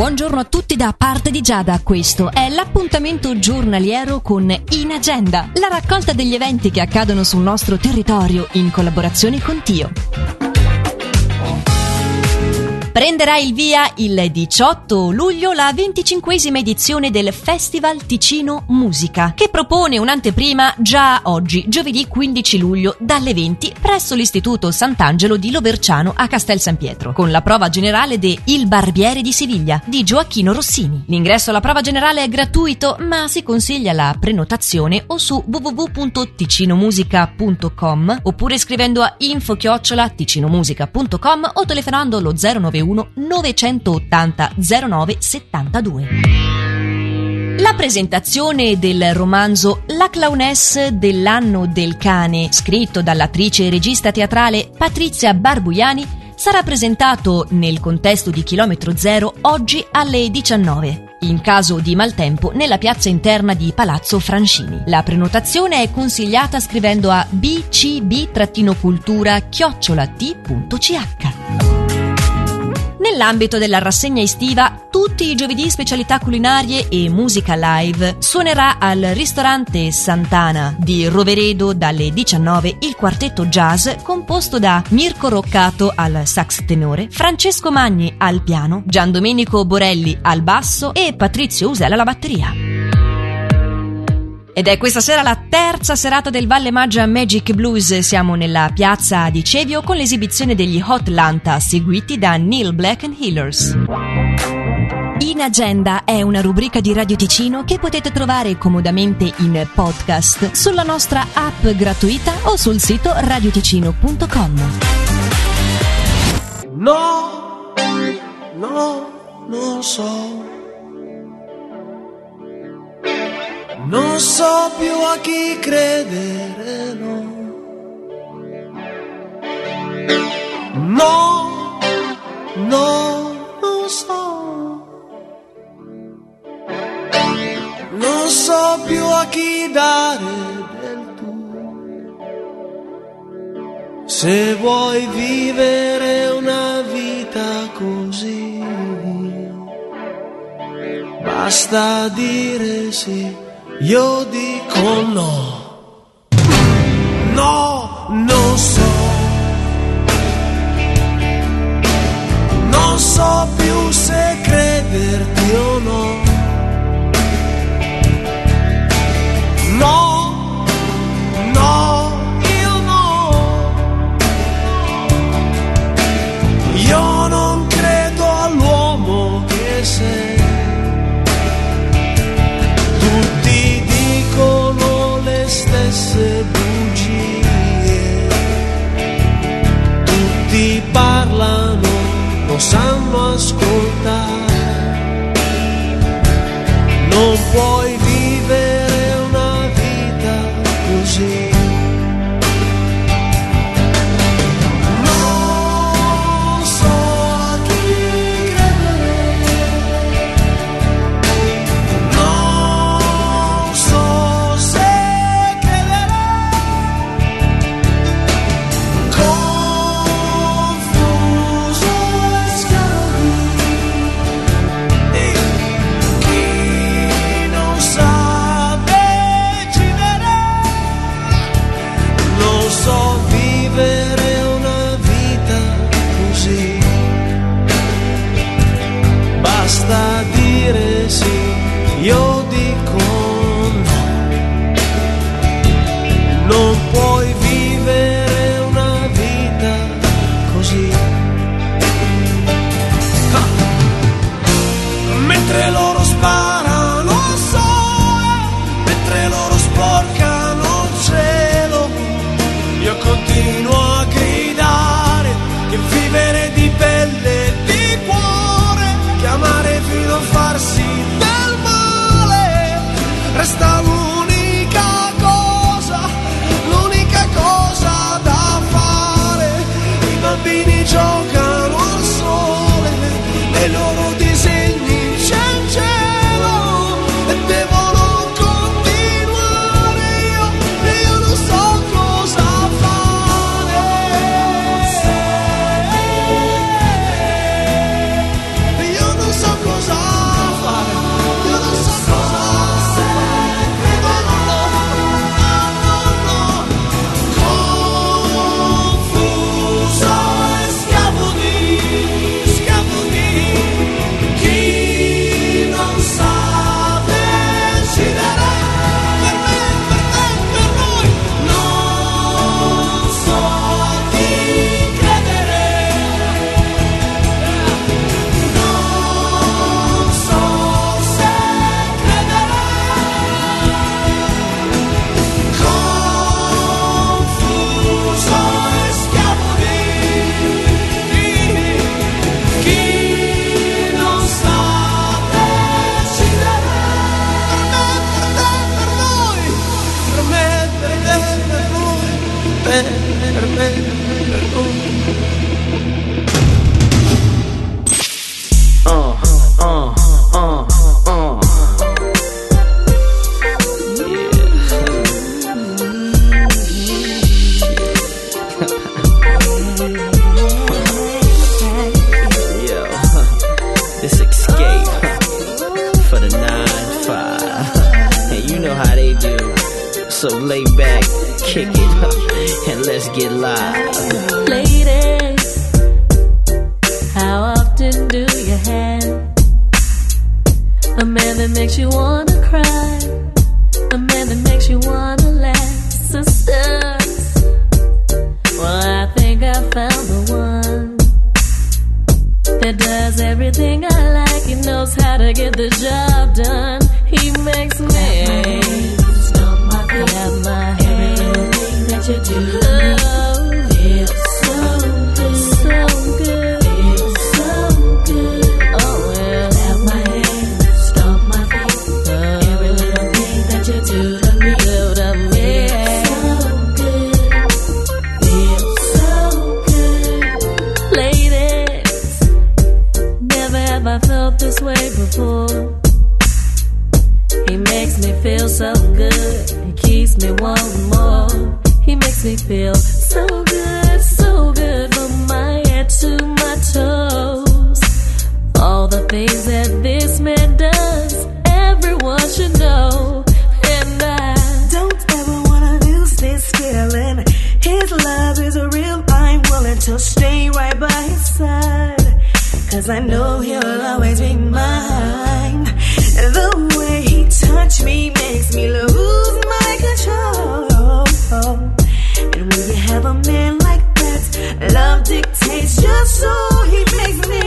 Buongiorno a tutti da parte di Giada, questo è l'appuntamento giornaliero con In Agenda, la raccolta degli eventi che accadono sul nostro territorio in collaborazione con Tio. Prenderà il via il 18 luglio la 25esima edizione del Festival Ticino Musica, che propone un'anteprima già oggi, giovedì 15 luglio, dalle 20 presso l'Istituto Sant'Angelo di Loverciano a Castel San Pietro, con la prova generale de Il Barbiere di Siviglia di Gioacchino Rossini. L'ingresso alla prova generale è gratuito, ma si consiglia la prenotazione o su www.ticinomusica.com oppure scrivendo a info-ticinomusica.com o telefonando lo 091 091 980 09 72. La presentazione del romanzo La clownesse dell'anno del cane, scritto dall'attrice e regista teatrale Patrizia Barbuiani, sarà presentato nel contesto di Chilometro Zero oggi alle 19 in caso di maltempo nella piazza interna di Palazzo Francini. La prenotazione è consigliata scrivendo a bcb-cultura-t.ch. Nell'ambito della rassegna estiva, tutti i giovedì specialità culinarie e musica live suonerà al ristorante Santana di Roveredo dalle 19 il quartetto jazz composto da Mirko Roccato al sax tenore, Francesco Magni al piano, Gian Domenico Borelli al basso e Patrizio Usella alla batteria. Ed è questa sera la terza serata del Valle Maggia Magic Blues. Siamo nella piazza di Cevio con l'esibizione degli Hot Lanta, seguiti da Neil Black and Healers. In Agenda è una rubrica di Radio Ticino che potete trovare comodamente in podcast sulla nostra app gratuita o sul sito radioticino.com. No, no, non so non so più a chi credere, no. No, no, non so. Non so più a chi dare del tu. Se vuoi vivere una vita così, basta dire sì io dico no, no, non so, Yo So lay back, kick it and let's get live. Ladies, how often do you have a man that makes you wanna cry? A man that makes you wanna laugh? Sisters, well, I think I found the one that does everything I like. He knows how to get the job done. He makes me. I felt this way before. Keeps me wanting more. He makes me feel so good, so good from my head to my toes. All the things that this man does, everyone should know. And I Don't ever wanna lose this feeling. His love is real. I'm willing to stay right by his side. Cause I know he'll always be mine. The way he touch me makes me lose control. And when you have a man like that, love dictates your soul. He makes me